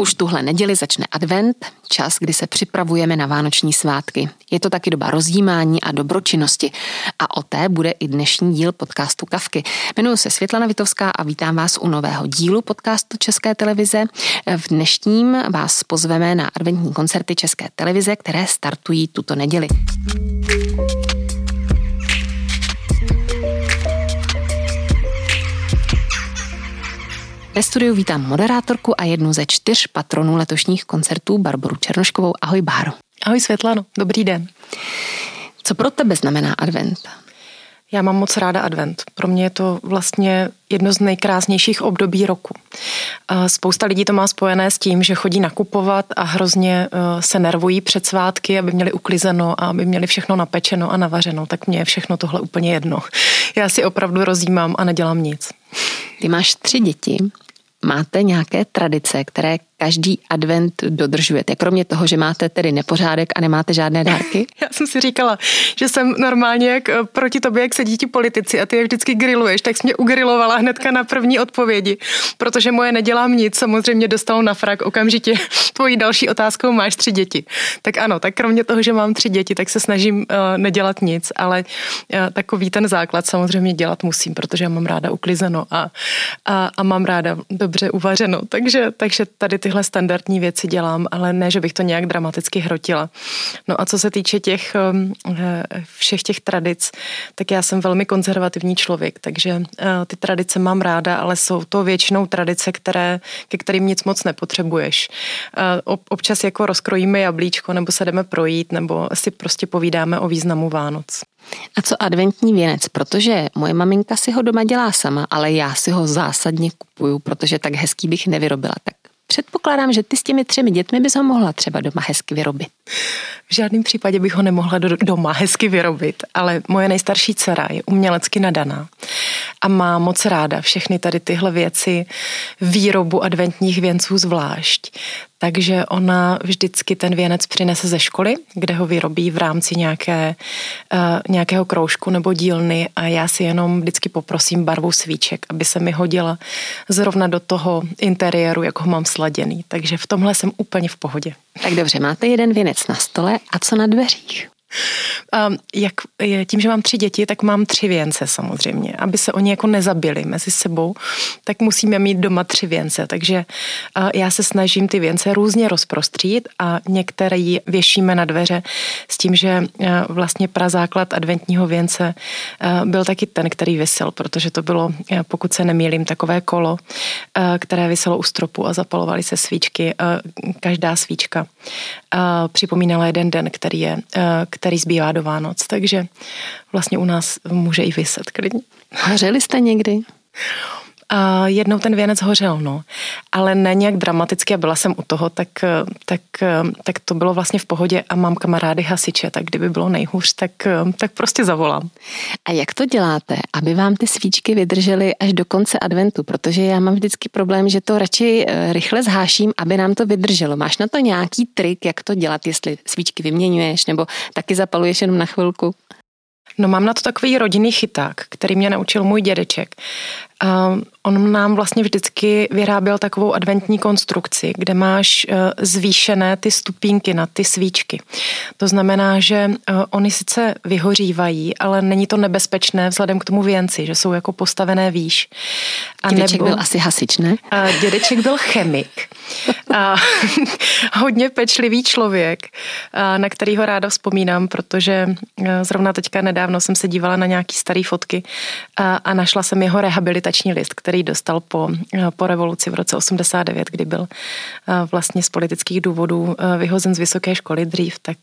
Už tuhle neděli začne advent, čas, kdy se připravujeme na vánoční svátky. Je to taky doba rozjímání a dobročinnosti. A o té bude i dnešní díl podcastu Kavky. Jmenuji se Světlana Vitovská a vítám vás u nového dílu podcastu České televize. V dnešním vás pozveme na adventní koncerty České televize, které startují tuto neděli. Ve studiu vítám moderátorku a jednu ze čtyř patronů letošních koncertů Barboru Černoškovou. Ahoj Báro. Ahoj Světlano, dobrý den. Co pro tebe znamená advent? Já mám moc ráda advent. Pro mě je to vlastně jedno z nejkrásnějších období roku. Spousta lidí to má spojené s tím, že chodí nakupovat a hrozně e, se nervují před svátky, aby měli uklizeno a aby měli všechno napečeno a navařeno. Tak mě je všechno tohle úplně jedno. Já si opravdu rozjímám a nedělám nic. Ty máš tři děti. Máte nějaké tradice, které každý advent dodržujete? Kromě toho, že máte tedy nepořádek a nemáte žádné dárky? Já jsem si říkala, že jsem normálně jak eh, proti tobě, jak sedí ti politici a ty je vždycky griluješ, tak jsi mě ugrilovala hnedka na první odpovědi, protože moje nedělám nic, samozřejmě dostalo na frak okamžitě. Tvojí další otázkou máš tři děti. Tak ano, tak kromě toho, že mám tři děti, tak se snažím uh, nedělat nic, ale uh, takový ten základ samozřejmě dělat musím, protože já mám ráda uklizeno a, a, a mám ráda dobře uvařeno. Takže, takže tady ty tyhle standardní věci dělám, ale ne, že bych to nějak dramaticky hrotila. No a co se týče těch um, eh, všech těch tradic, tak já jsem velmi konzervativní člověk, takže eh, ty tradice mám ráda, ale jsou to většinou tradice, které, ke kterým nic moc nepotřebuješ. Eh, občas jako rozkrojíme jablíčko, nebo se jdeme projít, nebo si prostě povídáme o významu Vánoc. A co adventní věnec? Protože moje maminka si ho doma dělá sama, ale já si ho zásadně kupuju, protože tak hezký bych nevyrobila. Tak Předpokládám, že ty s těmi třemi dětmi bys ho mohla třeba doma hezky vyrobit. V žádném případě bych ho nemohla do, doma hezky vyrobit, ale moje nejstarší dcera je umělecky nadaná a má moc ráda všechny tady tyhle věci, výrobu adventních věnců zvlášť. Takže ona vždycky ten věnec přinese ze školy, kde ho vyrobí v rámci nějaké, uh, nějakého kroužku nebo dílny a já si jenom vždycky poprosím barvu svíček, aby se mi hodila zrovna do toho interiéru, jak ho mám sladěný. Takže v tomhle jsem úplně v pohodě. Tak dobře, máte jeden věnec na stole a co na dveřích? Um, jak, tím, že mám tři děti, tak mám tři věnce samozřejmě. Aby se oni jako nezabili mezi sebou, tak musíme mít doma tři věnce. Takže uh, já se snažím ty věnce různě rozprostřít a některé věšíme na dveře s tím, že uh, vlastně prazáklad adventního věnce uh, byl taky ten, který vysel, protože to bylo, pokud se nemýlím, takové kolo, které vyselo u stropu a zapalovaly se svíčky. Každá svíčka připomínala jeden den, který je uh, který zbývá do Vánoc, takže vlastně u nás může i vyset klidně. Hořeli jste někdy? Jednou ten věnec hořel, no. Ale ne nějak dramaticky a byla jsem u toho, tak, tak, tak to bylo vlastně v pohodě a mám kamarády hasiče, tak kdyby bylo nejhůř, tak, tak prostě zavolám. A jak to děláte, aby vám ty svíčky vydržely až do konce adventu? Protože já mám vždycky problém, že to radši eh, rychle zháším, aby nám to vydrželo. Máš na to nějaký trik, jak to dělat, jestli svíčky vyměňuješ nebo taky zapaluješ jenom na chvilku? No mám na to takový rodinný chyták, který mě naučil můj dědeček. Uh, on nám vlastně vždycky vyráběl takovou adventní konstrukci, kde máš uh, zvýšené ty stupínky na ty svíčky. To znamená, že uh, oni sice vyhořívají, ale není to nebezpečné vzhledem k tomu věnci, že jsou jako postavené výš. A dědeček nebo, byl asi hasič, ne? Uh, dědeček byl chemik. a hodně pečlivý člověk, na kterýho ráda vzpomínám, protože zrovna teďka nedávno jsem se dívala na nějaký staré fotky a, a našla jsem jeho rehabilitaci realizační list, který dostal po, eh, po revoluci v roce 89, kdy byl eh, vlastně z politických důvodů eh, vyhozen z vysoké školy dřív, tak,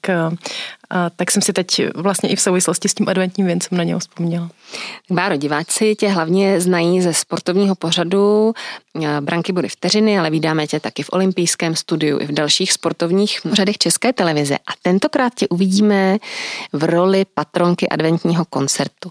tak jsem si teď vlastně i v souvislosti s tím adventním věncem na něho vzpomněla. Báro, diváci tě hlavně znají ze sportovního pořadu Branky body vteřiny, ale vydáme tě taky v olympijském studiu i v dalších sportovních pořadech České televize. A tentokrát tě uvidíme v roli patronky adventního koncertu.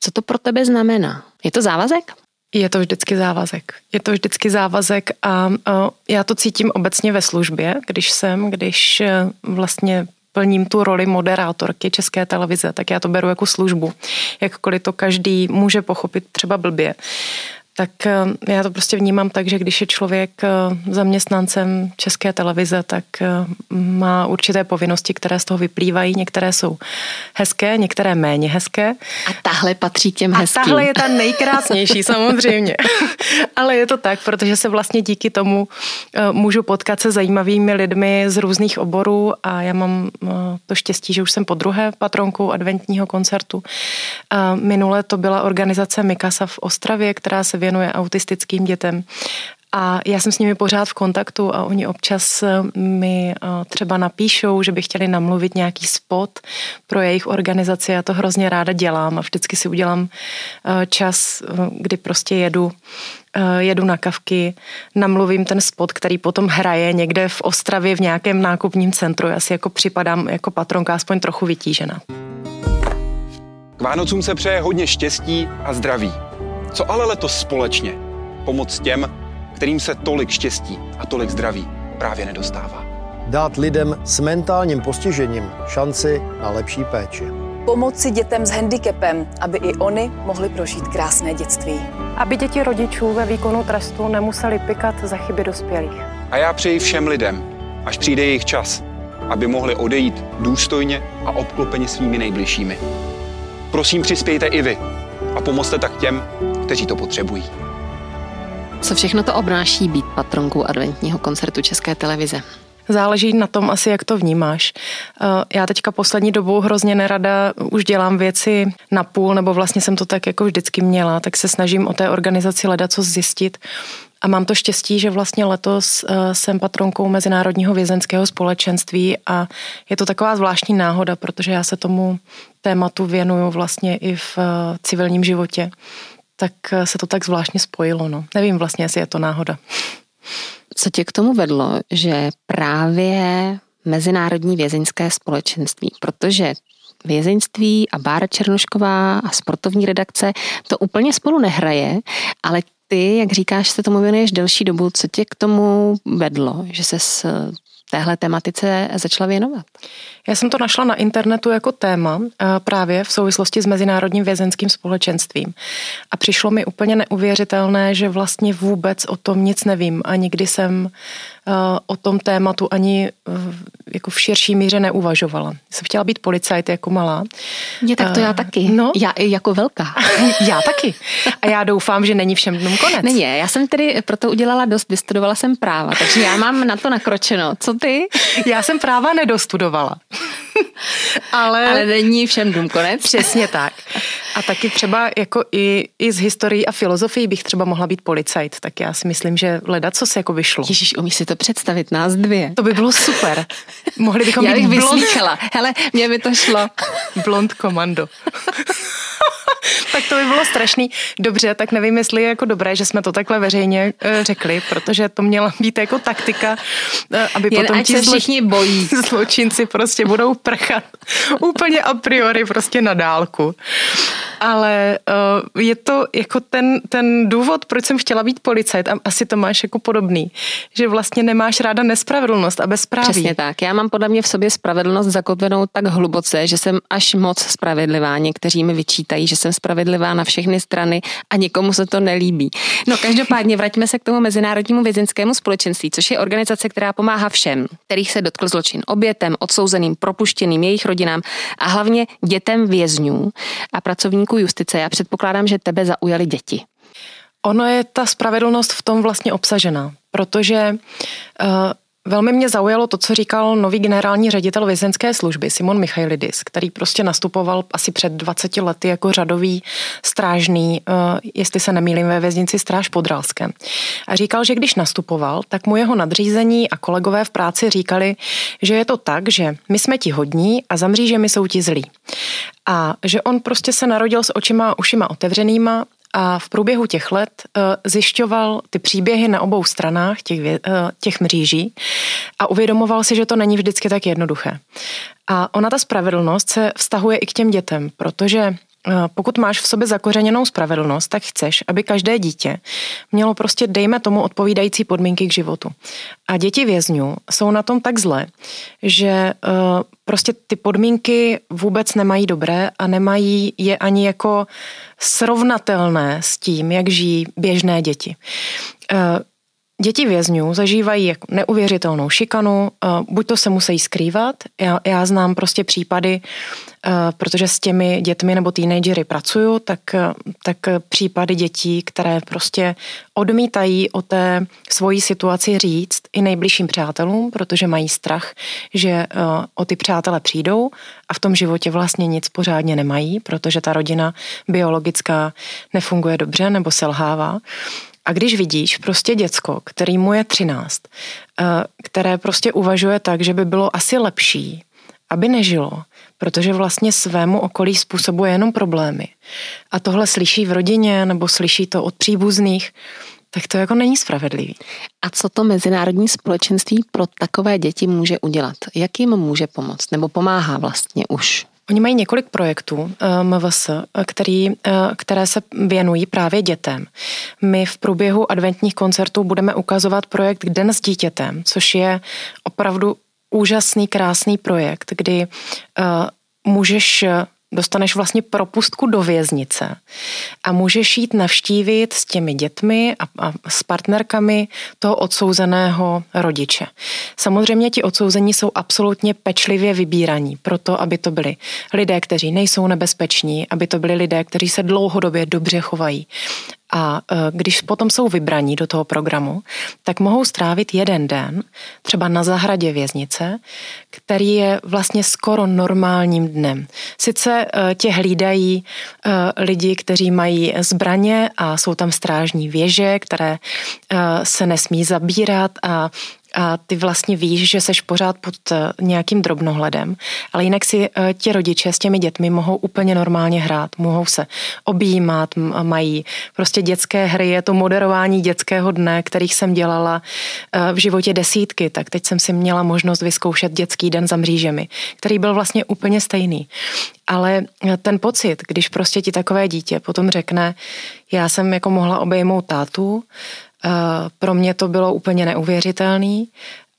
Co to pro tebe znamená? Je to závazek? Je to vždycky závazek. Je to vždycky závazek a, a já to cítím obecně ve službě, když jsem, když e, vlastně plním tu roli moderátorky České televize, tak já to beru jako službu. Jakkoliv to každý může pochopit třeba blbě tak eh, já to prostě vnímám tak, že když je člověk eh, zaměstnancem České televize, tak eh, má určité povinnosti, které z toho vyplývají. Některé jsou hezké, některé méně hezké. A tahle patří k těm hezkým. A tahle je ta nejkrásnější, samozřejmě. Ale je to tak, protože se vlastně díky tomu můžu potkat se zajímavými lidmi z různých oborů a já mám to štěstí, že už jsem po druhé patronkou adventního koncertu. Minule to byla organizace Mikasa v Ostravě, která se věnuje autistickým dětem. A já jsem s nimi pořád v kontaktu a oni občas eh, mi eh, třeba napíšou, že by chtěli namluvit nějaký spot pro jejich organizaci. Já to hrozně ráda dělám a vždycky si udělám eh, čas, kdy prostě jedu jedu na kavky, namluvím ten spot, který potom hraje někde v Ostravě v nějakém nákupním centru. Já si jako připadám jako patronka aspoň trochu vytížená. K Vánocům se přeje hodně štěstí a zdraví. Co ale letos společně? Pomoc těm, kterým se tolik štěstí a tolik zdraví právě nedostává. Dát lidem s mentálním postižením šanci na lepší péči. Pomoci dětem s handicapem, aby i oni mohli prožít krásné dětství. Aby děti rodičů ve výkonu trestu nemuseli pikat za chyby dospělých. A já přeji všem lidem, až přijde jejich čas, aby mohli odejít důstojně a obklopeni svými nejbližšími. Prosím, přispějte i vy a pomozte tak těm, kteří to potřebují. Co všechno to obnáší být patronkou adventního koncertu České televize? Záleží na tom asi, jak to vnímáš. Eh, já teďka poslední dobou hrozně nerada už dělám věci na půl, nebo vlastně jsem to tak jako vždycky měla, tak se snažím o té organizaci leda co zjistit. A mám to štěstí, že vlastně letos eh, jsem patronkou Mezinárodního vězenského společenství a je to taková zvláštní náhoda, protože já se tomu tématu věnuju vlastně i v eh, civilním životě tak eh, se to tak zvláštně spojilo. No. Nevím vlastně, jestli je to náhoda. Co tě k tomu vedlo, že právě Mezinárodní vězeňské společenství, protože vězeňství a Bára Černošková a sportovní redakce to úplně spolu nehraje, ale ty, jak říkáš, se tomu věnuješ delší dobu. Co tě k tomu vedlo, že se téhle tematice začala věnovat? Já jsem to našla na internetu jako téma eh, právě v souvislosti s Mezinárodním vězenským společenstvím. A přišlo mi úplně neuvěřitelné, že vlastně vůbec o tom nic nevím a nikdy jsem o tom tématu ani eh, jako v širší míře neuvažovala. Jsem chtěla být policajt jako malá. Je tak to já taky. No, já i jako velká. já taky. A já doufám, že není všem dnům konec. Není, já jsem tedy proto udělala dost, vystudovala jsem práva, takže já mám na to nakročeno. Co ty? Já jsem práva nedostudovala. Ale, Ale není všem dům konec. Přesně tak. A taky třeba jako i, i z historií a filozofii bych třeba mohla být policajt, tak já si myslím, že leda, co se jako vyšlo. Ježíš, umíš si to představit, nás dvě. To by bylo super. Mohli bychom já bych být blond. Hele, mě by to šlo. Blond komando. tak to by bylo strašný. Dobře, tak nevím, jestli je jako dobré, že jsme to takhle veřejně uh, řekli, protože to měla být jako taktika, uh, aby Jen potom ti se všichni bojí. zločinci prostě budou prchat úplně a priori prostě na dálku. Ale uh, je to jako ten, ten důvod, proč jsem chtěla být policajt, a asi to máš jako podobný, že vlastně nemáš ráda nespravedlnost a bezpráví. Přesně tak. Já mám podle mě v sobě spravedlnost zakotvenou tak hluboce, že jsem až moc spravedlivá. Někteří mi vyčítají, že jsem spravedlivá na všechny strany a někomu se to nelíbí. No každopádně vraťme se k tomu Mezinárodnímu vězenskému společenství, což je organizace, která pomáhá všem, kterých se dotkl zločin obětem, odsouzeným, propuštěným, jejich rodinám a hlavně dětem vězňů a pracovníků justice. Já předpokládám, že tebe zaujaly děti. Ono je ta spravedlnost v tom vlastně obsažená, protože uh, Velmi mě zaujalo to, co říkal nový generální ředitel vězenské služby Simon Michailidis, který prostě nastupoval asi před 20 lety jako řadový strážný, eh, jestli se nemýlím, ve věznici Stráž Podralské. A říkal, že když nastupoval, tak mu jeho nadřízení a kolegové v práci říkali, že je to tak, že my jsme ti hodní a za mřížemi jsou ti zlí. A že on prostě se narodil s očima a ušima otevřenýma a v průběhu těch let uh, zjišťoval ty příběhy na obou stranách těch, uh, těch mříží a uvědomoval si, že to není vždycky tak jednoduché. A ona ta spravedlnost se vztahuje i k těm dětem, protože pokud máš v sobě zakořeněnou spravedlnost, tak chceš, aby každé dítě mělo prostě, dejme tomu, odpovídající podmínky k životu. A děti vězňů jsou na tom tak zle, že prostě ty podmínky vůbec nemají dobré a nemají je ani jako srovnatelné s tím, jak žijí běžné děti. Děti vězňů zažívají neuvěřitelnou šikanu, buď to se musí skrývat, já, já znám prostě případy, protože s těmi dětmi nebo teenagery pracuju, tak, tak případy dětí, které prostě odmítají o té svoji situaci říct i nejbližším přátelům, protože mají strach, že o ty přátele přijdou a v tom životě vlastně nic pořádně nemají, protože ta rodina biologická nefunguje dobře nebo selhává. A když vidíš prostě děcko, který mu je 13, eh, které prostě uvažuje tak, že by bylo asi lepší, aby nežilo, protože vlastně svému okolí způsobuje jenom problémy. A tohle slyší v rodině nebo slyší to od příbuzných, tak to jako není spravedlivý. A co to mezinárodní společenství pro takové děti může udělat? Jak jim může pomoct? Nebo pomáhá vlastně už? Oni mají několik projektů eh, MVS, který, eh, které se věnují právě dětem. My v průběhu adventních koncertů budeme ukazovat projekt Den s dítětem, což je opravdu úžasný, krásný projekt, kdy můžeš dostaneš vlastně propustku do věznice a můžeš jít navštívit s těmi dětmi a, a s partnerkami toho odsouzeného rodiče. Samozřejmě ti odsouzení jsou absolutně pečlivě vybíraní, proto aby to byli lidé, kteří nejsou nebezpeční, aby to byli lidé, kteří se dlouhodobě dobře chovají, a e, když potom jsou vybraní do toho programu, tak mohou strávit jeden den, třeba na zahradě věznice, který je vlastně skoro normálním dnem. Sice e, tě hlídají e, lidi, kteří mají zbraně a jsou tam strážní věže, které se nesmí zabírat a a ty vlastně víš, že seš pořád pod eh, nějakým drobnohledem, ale jinak si eh, ti rodiče s těmi dětmi mohou úplně normálně hrát, mohou se objímat, mají prostě dětské hry, je to moderování dětského dne, kterých jsem dělala eh, v životě desítky, tak teď jsem si měla možnost vyzkoušet dětský den za mřížemi, který byl vlastně úplně stejný. Ale ten pocit, když prostě ti takové dítě potom řekne, já jsem jako mohla obejmout tátu, pro mě to bylo úplně neuvěřitelný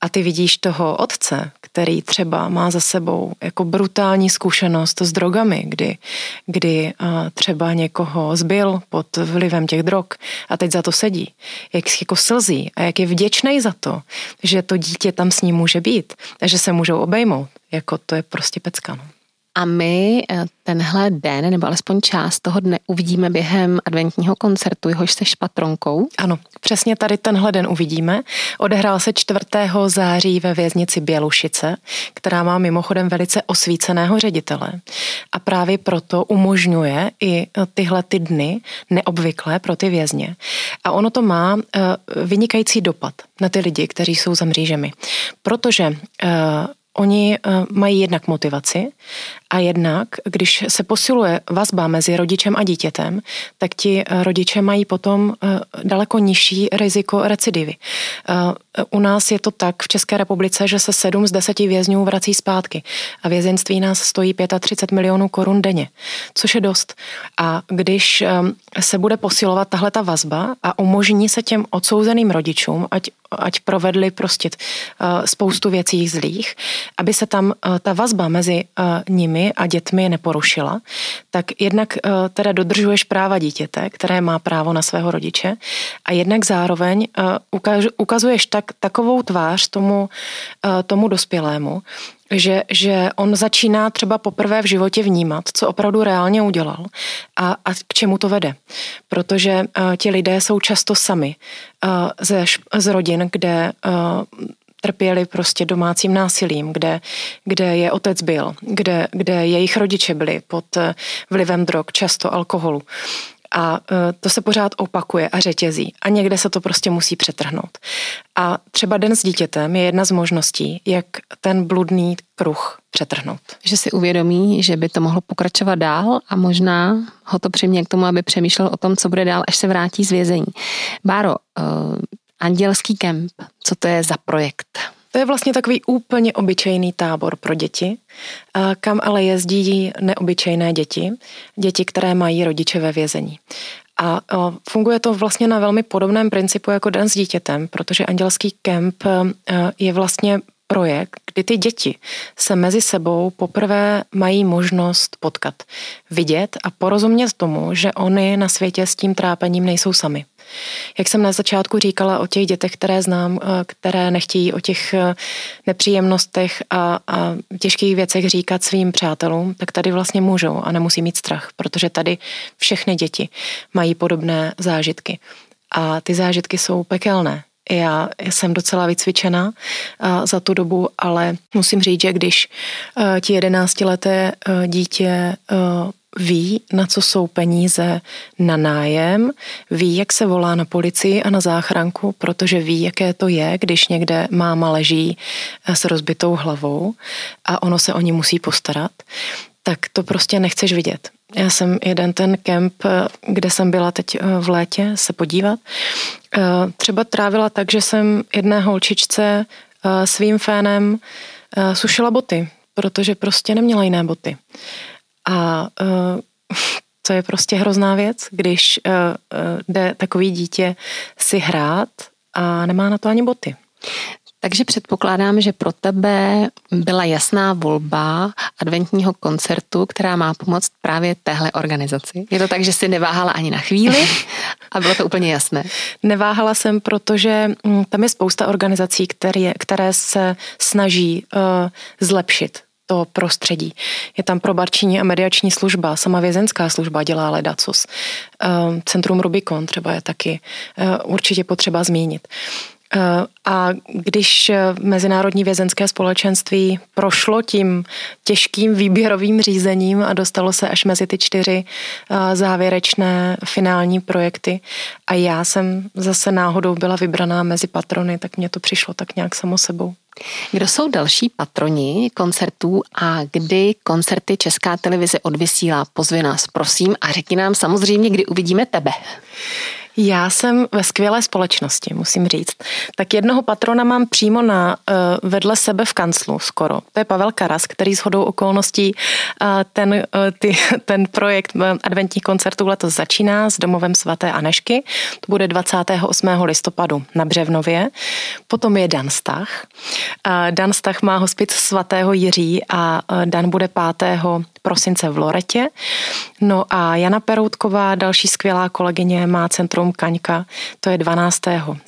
a ty vidíš toho otce, který třeba má za sebou jako brutální zkušenost s drogami, kdy, kdy eh, třeba někoho zbyl pod vlivem těch drog a teď za to sedí, jak jako slzí a jak je vděčný za to, že to dítě tam s ním může být a že se můžou obejmout, jako to je prostě pecka. No. A my eh, tenhle den, nebo alespoň část toho dne, uvidíme během adventního koncertu, jehož seš patronkou. Ano, přesně tady tenhle den uvidíme. Odehrál se 4. září ve věznici Bělušice, která má mimochodem velice osvíceného ředitele. A právě proto umožňuje i tyhle ty dny neobvyklé pro ty vězně. A ono to má eh, vynikající dopad na ty lidi, kteří jsou za mřížemi. Protože eh, Oni eh, mají jednak motivaci a jednak, když se posiluje vazba mezi rodičem a dítětem, tak ti eh, rodiče mají potom eh, daleko nižší riziko recidivy. U nás je to tak v České republice, že se 7 z 10 vězňů vrací zpátky a vězenství nás stojí 35 milionů korun denně, což je dost. A když se bude posilovat tahle ta vazba a umožní se těm odsouzeným rodičům, ať, ať provedli prostě spoustu věcí zlých, aby se tam eh, ta vazba mezi eh, nimi a dětmi neporušila, tak jednak eh, teda dodržuješ práva dítěte, které má právo na svého rodiče a jednak zároveň ukazuješ tak, takovou tvář tomu, tomu dospělému, že, že on začíná třeba poprvé v životě vnímat, co opravdu reálně udělal a, a k čemu to vede. Protože uh, ti lidé jsou často sami uh, ze, z rodin, kde uh, trpěli prostě domácím násilím, kde, kde je otec byl, kde, kde jejich rodiče byli pod eh, vlivem drog, často alkoholu. A eh, to se pořád opakuje a řetězí. A někde se to prostě musí přetrhnout. A třeba den s dítětem je jedna z možností, jak ten bludný kruh přetrhnout. Že si uvědomí, že by to mohlo pokračovat dál a možná ho to přiměje k tomu, aby přemýšlel o tom, co bude dál, až se vrátí z vězení. Báro, eh, Andělský kemp, co to je za projekt? To je vlastně takový úplně obyčejný tábor pro děti, kam ale jezdí neobyčejné děti, děti, které mají rodiče ve vězení. A funguje to vlastně na velmi podobném principu jako Den s dítětem, protože Andělský kemp je vlastně projekt, kdy ty děti se mezi sebou poprvé mají možnost potkat, vidět a porozumět tomu, že oni na světě s tím trápením nejsou sami. Jak jsem na začátku říkala o těch dětech, které znám, eh, které nechtějí o těch eh, nepříjemnostech a, a těžkých věcech říkat svým přátelům, tak tady vlastně můžou a nemusí mít strach, protože tady všechny děti mají podobné zážitky. A ty zážitky jsou pekelné. Já jsem docela vycvičená eh, za tu dobu, ale musím říct, že když ti jedenáctileté dítě ví, na co jsou peníze na nájem, ví, jak se volá na policii a na záchranku, protože ví, jaké to je, když někde máma leží s rozbitou hlavou a ono se o ní musí postarat, tak to prostě nechceš vidět. Já jsem jeden ten kemp, kde jsem byla teď eh, v létě se podívat, eh, třeba trávila tak, že jsem jedné holčičce eh, svým fénem sušila boty, protože prostě neměla jiné boty. A to je prostě hrozná věc, když jde takový dítě si hrát a nemá na to ani boty. Takže předpokládám, že pro tebe byla jasná volba adventního koncertu, která má pomoct právě téhle organizaci. Je to tak, že jsi neváhala ani na chvíli a bylo to úplně jasné? Neváhala jsem, protože mm, tam je spousta organizací, které, které se snaží uh, zlepšit to prostředí. Je tam probarční a mediační služba, sama vězenská služba dělá ledacos. Ehm, Centrum Rubikon třeba je taky eh, určitě potřeba zmínit. Eh, a když Mezinárodní vězenské společenství prošlo tím těžkým výběrovým řízením a dostalo se až mezi ty čtyři eh, závěrečné finální projekty a já jsem zase náhodou byla vybraná mezi patrony, tak mě to přišlo tak nějak samo sebou. Kdo jsou další patroni koncertů a kdy koncerty Česká televize odvysílá? Pozvi nás, prosím, a řekni nám samozřejmě, kdy uvidíme tebe. Já jsem ve skvělé společnosti, musím říct. Tak jednoho patrona mám přímo na uh, vedle sebe v kanclu skoro. To je Pavel Karas, který s hodou okolností uh, ten, uh, ty, ten projekt adventních koncertů letos začíná s domovem svaté Anešky. To bude 28. listopadu na Břevnově. Potom je Dan Stach. Uh, Dan Stach má hospic svatého Jiří a uh, Dan bude 5 prosince v Loretě. No a Jana Peroutková, další skvělá kolegyně, má centrum Kaňka, to je 12.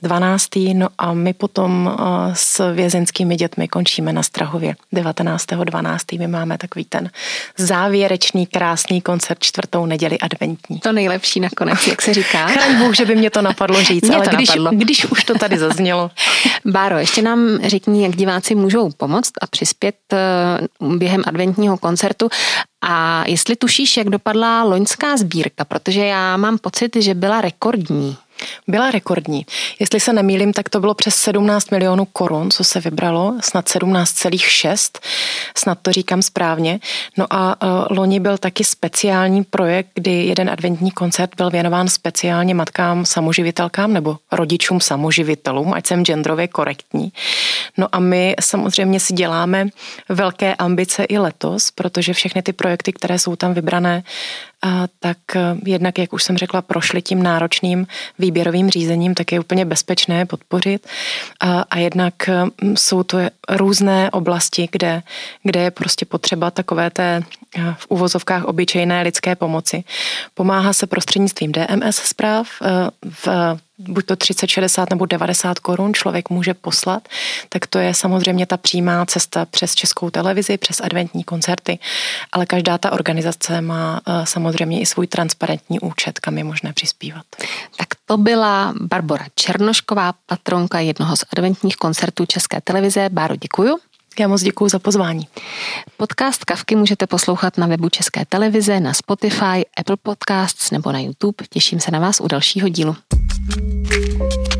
12. No a my potom eh, s vězenskými dětmi končíme na Strahově 19. 12. My máme takový ten závěrečný krásný koncert čtvrtou neděli adventní. To nejlepší nakonec, jak se říká. Chraň Bůh, že by mě to napadlo říct, mě ale to když, napadlo. když už to tady zaznělo. Báro, ještě nám řekni, jak diváci můžou pomoct a přispět eh, během adventního koncertu a jestli tušíš, jak dopadla loňská sbírka, protože já mám pocit, že byla rekordní. Byla rekordní. Jestli se nemýlím, tak to bylo přes 17 milionů korun, co se vybralo, snad 17,6, snad to říkám správně. No a uh, loni byl taky speciální projekt, kdy jeden adventní koncert byl věnován speciálně matkám samoživitelkám nebo rodičům samoživitelům, ať jsem genderově korektní. No a my samozřejmě si děláme velké ambice i letos, protože všechny ty projekty, které jsou tam vybrané, tak eh, jednak, jak už jsem řekla, prošli tím náročným výběrovým řízením, tak je úplně bezpečné podpořit. A jednak eh, jsou to různé oblasti, kde, kde je prostě potřeba takové té eh, v uvozovkách obyčejné lidské pomoci. Pomáhá se prostřednictvím DMS zpráv v buď to 30, 60 nebo 90 korun člověk může poslat, tak to je samozřejmě ta přímá cesta přes českou televizi, přes adventní koncerty, ale každá ta organizace má eh, samozřejmě i svůj transparentní účet, kam je možné přispívat. Tak to byla Barbara Černošková, patronka jednoho z adventních koncertů České televize. Báro, děkuju. Já moc děkuji za pozvání. Podcast Kavky můžete poslouchat na webu České televize, na Spotify, Apple Podcasts nebo na YouTube. Těším se na vás u dalšího dílu. thank you